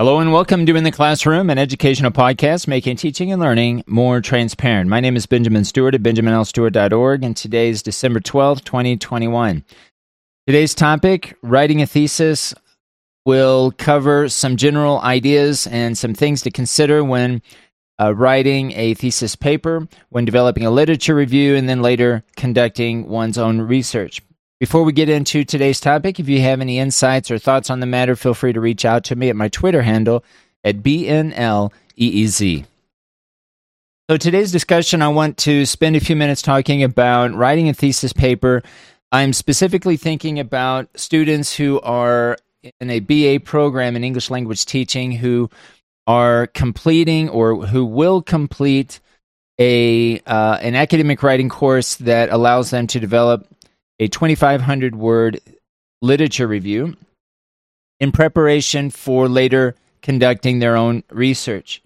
Hello and welcome to In the Classroom, an educational podcast making teaching and learning more transparent. My name is Benjamin Stewart at benjaminlstewart.org, and today is December 12th, 2021. Today's topic, writing a thesis, will cover some general ideas and some things to consider when uh, writing a thesis paper, when developing a literature review, and then later conducting one's own research. Before we get into today's topic, if you have any insights or thoughts on the matter, feel free to reach out to me at my Twitter handle at BNLEEZ. So, today's discussion, I want to spend a few minutes talking about writing a thesis paper. I'm specifically thinking about students who are in a BA program in English language teaching who are completing or who will complete a uh, an academic writing course that allows them to develop a 2,500 word literature review in preparation for later conducting their own research.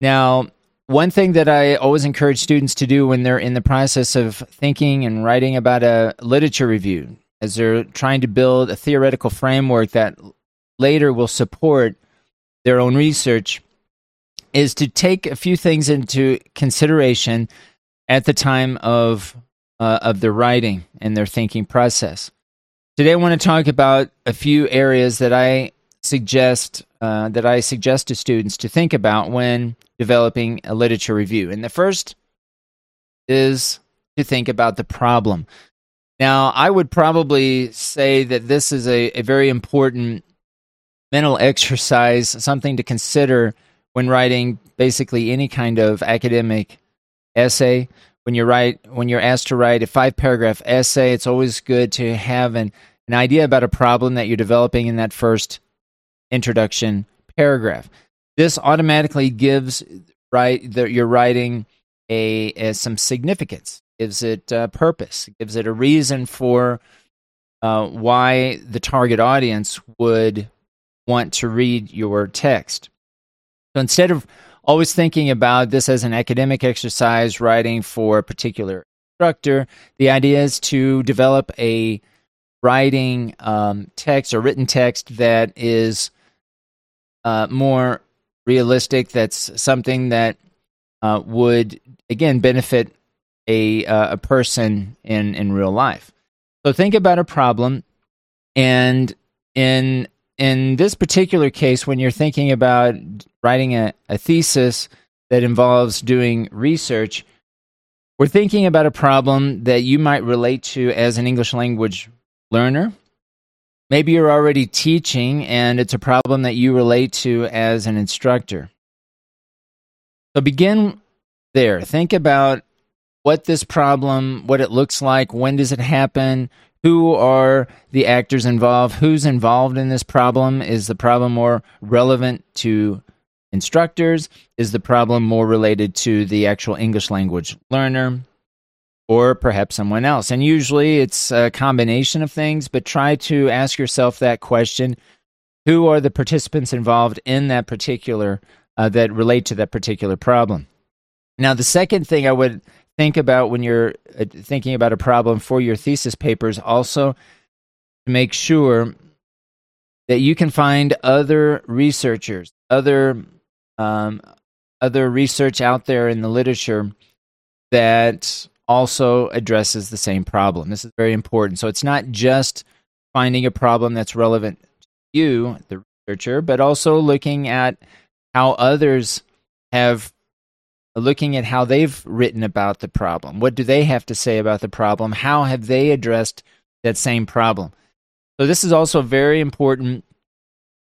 Now, one thing that I always encourage students to do when they're in the process of thinking and writing about a literature review, as they're trying to build a theoretical framework that later will support their own research, is to take a few things into consideration at the time of uh, of their writing and their thinking process. Today, I want to talk about a few areas that I suggest uh, that I suggest to students to think about when developing a literature review. And the first is to think about the problem. Now, I would probably say that this is a, a very important mental exercise, something to consider when writing basically any kind of academic essay when you write when you're asked to write a five paragraph essay it's always good to have an, an idea about a problem that you're developing in that first introduction paragraph. This automatically gives right that you're writing a, a, some significance gives it uh, purpose gives it a reason for uh, why the target audience would want to read your text. So instead of always thinking about this as an academic exercise, writing for a particular instructor. The idea is to develop a writing um, text or written text that is uh, more realistic. That's something that uh, would again benefit a uh, a person in in real life. So think about a problem, and in in this particular case, when you're thinking about writing a, a thesis that involves doing research, we're thinking about a problem that you might relate to as an English language learner. Maybe you're already teaching and it's a problem that you relate to as an instructor. So begin there. Think about what this problem, what it looks like, when does it happen, who are the actors involved, who's involved in this problem, is the problem more relevant to instructors, is the problem more related to the actual English language learner, or perhaps someone else. And usually it's a combination of things, but try to ask yourself that question. Who are the participants involved in that particular uh, that relate to that particular problem? Now the second thing i would think about when you're uh, thinking about a problem for your thesis papers also to make sure that you can find other researchers, other um, other research out there in the literature that also addresses the same problem. This is very important. So it's not just finding a problem that's relevant to you, the researcher, but also looking at how others have looking at how they've written about the problem. What do they have to say about the problem? How have they addressed that same problem? So, this is also a very important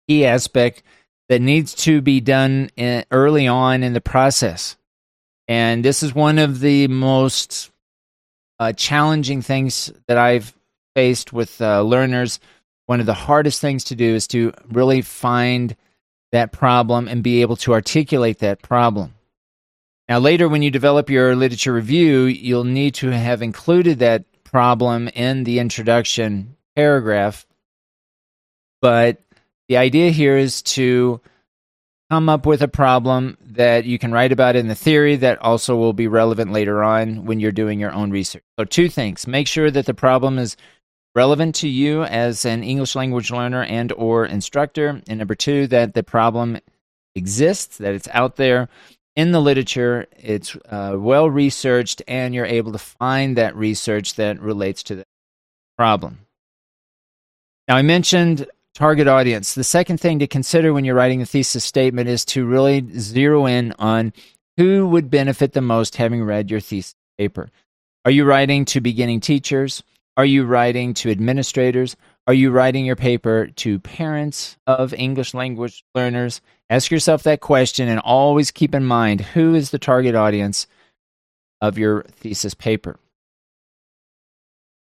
key aspect that needs to be done in, early on in the process. And this is one of the most uh, challenging things that I've faced with uh, learners. One of the hardest things to do is to really find that problem and be able to articulate that problem. Now, later, when you develop your literature review, you'll need to have included that problem in the introduction paragraph. But the idea here is to come up with a problem that you can write about in the theory that also will be relevant later on when you're doing your own research. So, two things make sure that the problem is relevant to you as an English language learner and or instructor. And number two, that the problem exists, that it's out there in the literature, it's uh, well researched, and you're able to find that research that relates to the problem. Now, I mentioned target audience. The second thing to consider when you're writing a thesis statement is to really zero in on who would benefit the most having read your thesis paper. Are you writing to beginning teachers? Are you writing to administrators? Are you writing your paper to parents of English language learners? Ask yourself that question and always keep in mind who is the target audience of your thesis paper.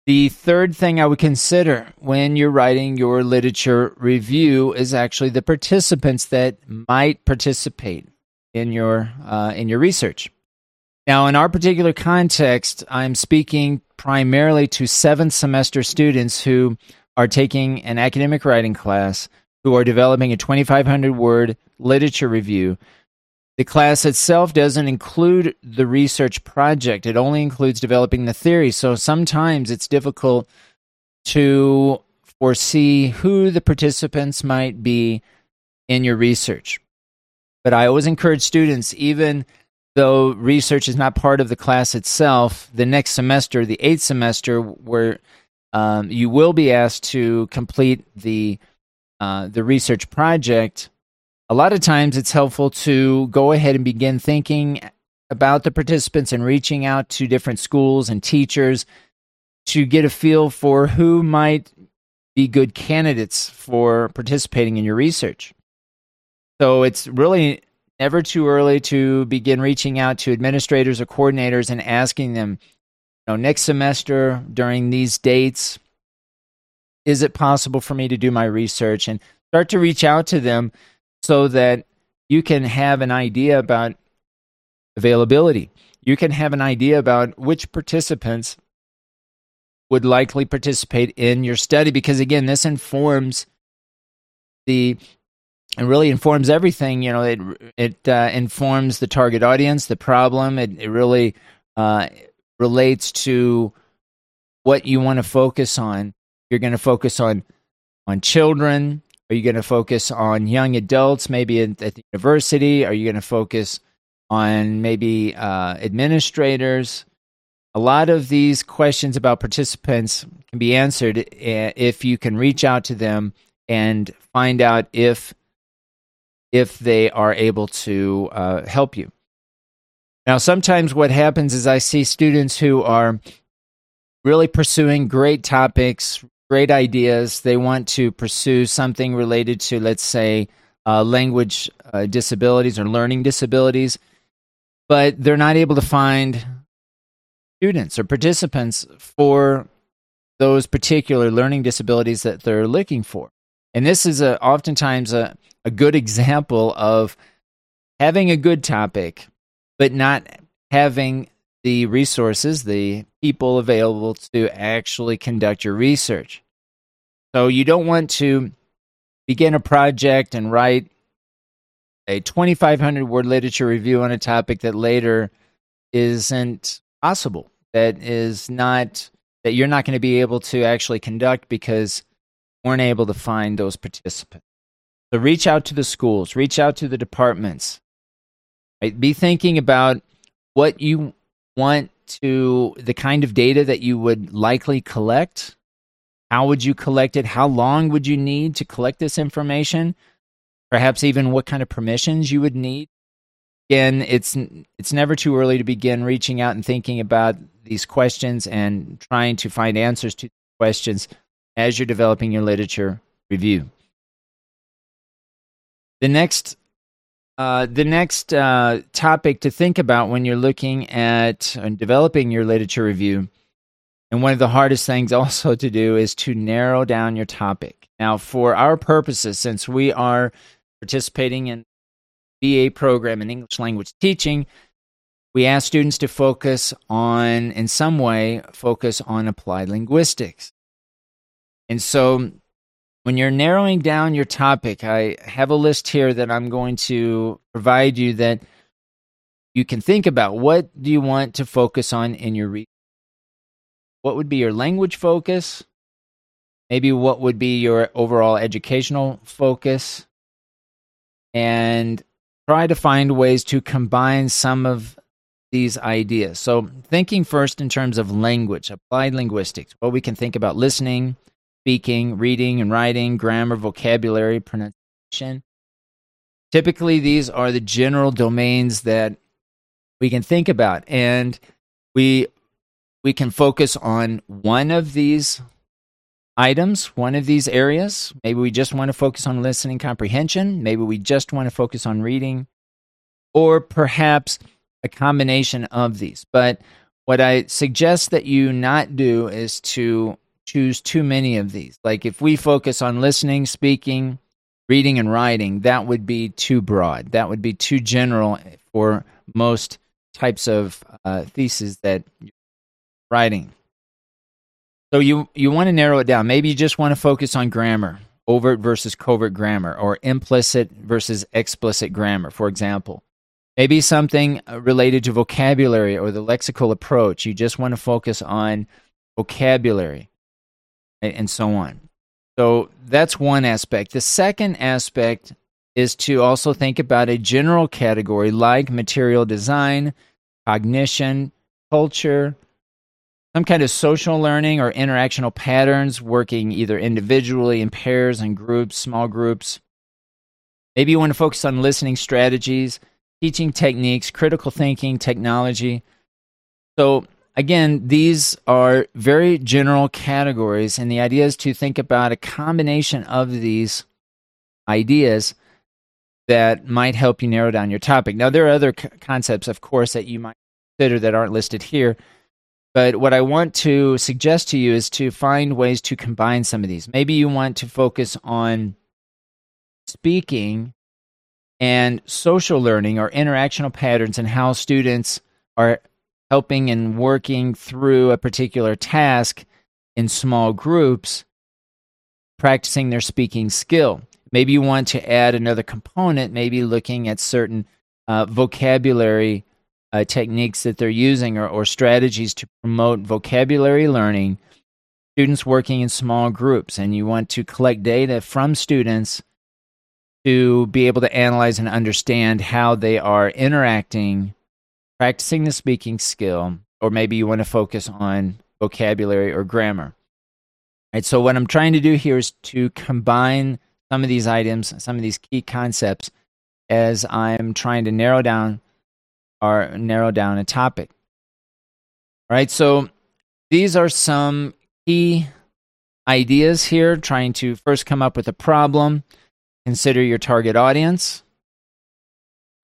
The third thing I would consider when you're writing your literature review is actually the participants that might participate in your uh, in your research. Now, in our particular context, I'm speaking primarily to seventh semester students who are taking an academic writing class, who are developing a 2,500 word literature review. The class itself doesn't include the research project, it only includes developing the theory. So sometimes it's difficult to foresee who the participants might be in your research. But I always encourage students, even though research is not part of the class itself, the next semester, the eighth semester, where um, you will be asked to complete the uh, the research project. A lot of times, it's helpful to go ahead and begin thinking about the participants and reaching out to different schools and teachers to get a feel for who might be good candidates for participating in your research. So it's really never too early to begin reaching out to administrators or coordinators and asking them, know, next semester during these dates, is it possible for me to do my research and start to reach out to them so that you can have an idea about availability. You can have an idea about which participants would likely participate in your study because again this informs the it really informs everything. You know, it it uh, informs the target audience, the problem. It it really uh, relates to what you want to focus on. You're going to focus on on children. Are you going to focus on young adults, maybe at, at the university? Are you going to focus on maybe uh, administrators? A lot of these questions about participants can be answered eh, if you can reach out to them and find out if if they are able to uh, help you. Now, sometimes what happens is I see students who are really pursuing great topics, great ideas. They want to pursue something related to, let's say, uh, language uh, disabilities or learning disabilities, but they're not able to find students or participants for those particular learning disabilities that they're looking for. And this is a, oftentimes a, a good example of having a good topic, but not having the resources, the people available to actually conduct your research. So you don't want to begin a project and write a 2,500 word literature review on a topic that later isn't possible, that is not, that you're not going to be able to actually conduct because weren't able to find those participants. So reach out to the schools, reach out to the departments. Right? Be thinking about what you want to, the kind of data that you would likely collect. How would you collect it? How long would you need to collect this information? Perhaps even what kind of permissions you would need. Again, it's it's never too early to begin reaching out and thinking about these questions and trying to find answers to questions as you're developing your literature review. The next uh, the next uh, topic to think about when you're looking at and developing your literature review, and one of the hardest things also to do is to narrow down your topic. Now, for our purposes, since we are participating in BA program in English language teaching, we ask students to focus on, in some way, focus on applied linguistics. And so when you're narrowing down your topic, I have a list here that I'm going to provide you that you can think about. What do you want to focus on in your research? What would be your language focus? maybe what would be your overall educational focus, and try to find ways to combine some of these ideas. So, thinking first in terms of language, applied linguistics, well, we can think about listening, speaking, reading and writing, grammar, vocabulary, pronunciation. Typically, these are the general domains that we can think about, and we we can focus on one of these items, one of these areas. Maybe we just want to focus on listening comprehension. Maybe we just want to focus on reading, or perhaps a combination of these. But what I suggest that you not do is to choose too many of these. Like if we focus on listening, speaking, reading, and writing, that would be too broad. That would be too general for most types of uh, theses that you're writing. So you you want to narrow it down. Maybe you just want to focus on grammar, overt versus covert grammar, or implicit versus explicit grammar, for example. Maybe something uh, related to vocabulary or the lexical approach. You just want to focus on vocabulary and so on. So that's one aspect. The second aspect is to also think about a general category like material design, cognition, culture, some kind of social learning or interactional patterns working either individually in pairs and groups, small groups. Maybe you want to focus on listening strategies teaching techniques, critical thinking, technology. So, again, these are very general categories, and the idea is to think about a combination of these ideas that might help you narrow down your topic. Now, there are other c- concepts, of course, that you might consider that aren't listed here. But what I want to suggest to you is to find ways to combine some of these. Maybe you want to focus on speaking and social learning or interactional patterns and how students are helping and working through a particular task in small groups, practicing their speaking skill. Maybe you want to add another component, maybe looking at certain uh, vocabulary uh, techniques that they're using or, or strategies to promote vocabulary learning. Students working in small groups, and you want to collect data from students to be able to analyze and understand how they are interacting, practicing the speaking skill, or maybe you want to focus on vocabulary or grammar. Right, so what I'm trying to do here is to combine some of these items, some of these key concepts as I'm trying to narrow down or narrow down a topic. All right, so these are some key ideas here, trying to first come up with a problem, Consider your target audience.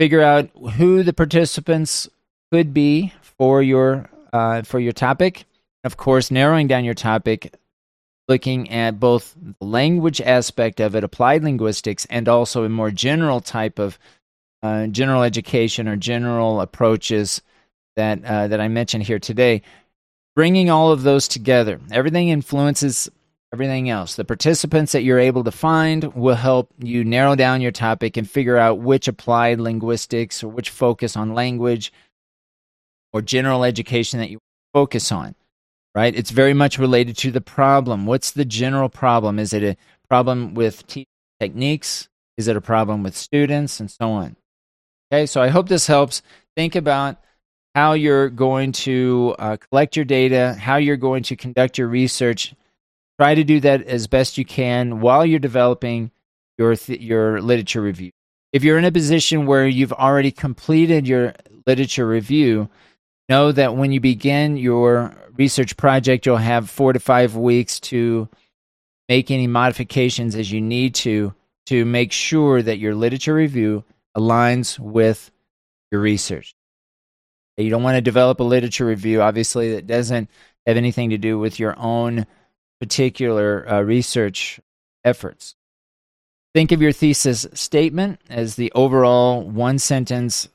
Figure out who the participants could be for your uh, for your topic. Of course, narrowing down your topic, looking at both the language aspect of it, applied linguistics, and also a more general type of uh, general education or general approaches that uh, that I mentioned here today. Bringing all of those together, everything influences everything else. The participants that you're able to find will help you narrow down your topic and figure out which applied linguistics or which focus on language or general education that you focus on. Right? It's very much related to the problem. What's the general problem? Is it a problem with teaching techniques? Is it a problem with students and so on? Okay, so I hope this helps. Think about how you're going to uh, collect your data, how you're going to conduct your research Try to do that as best you can while you're developing your th- your literature review. If you're in a position where you've already completed your literature review, know that when you begin your research project, you'll have four to five weeks to make any modifications as you need to to make sure that your literature review aligns with your research. You don't want to develop a literature review, obviously, that doesn't have anything to do with your own particular uh, research efforts. Think of your thesis statement as the overall one sentence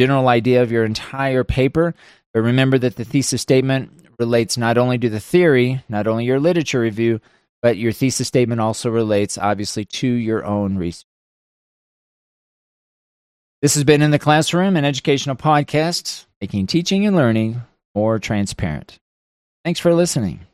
general idea of your entire paper. But remember that the thesis statement relates not only to the theory, not only your literature review, but your thesis statement also relates obviously to your own research. This has been In the Classroom, an educational podcast making teaching and learning more transparent. Thanks for listening.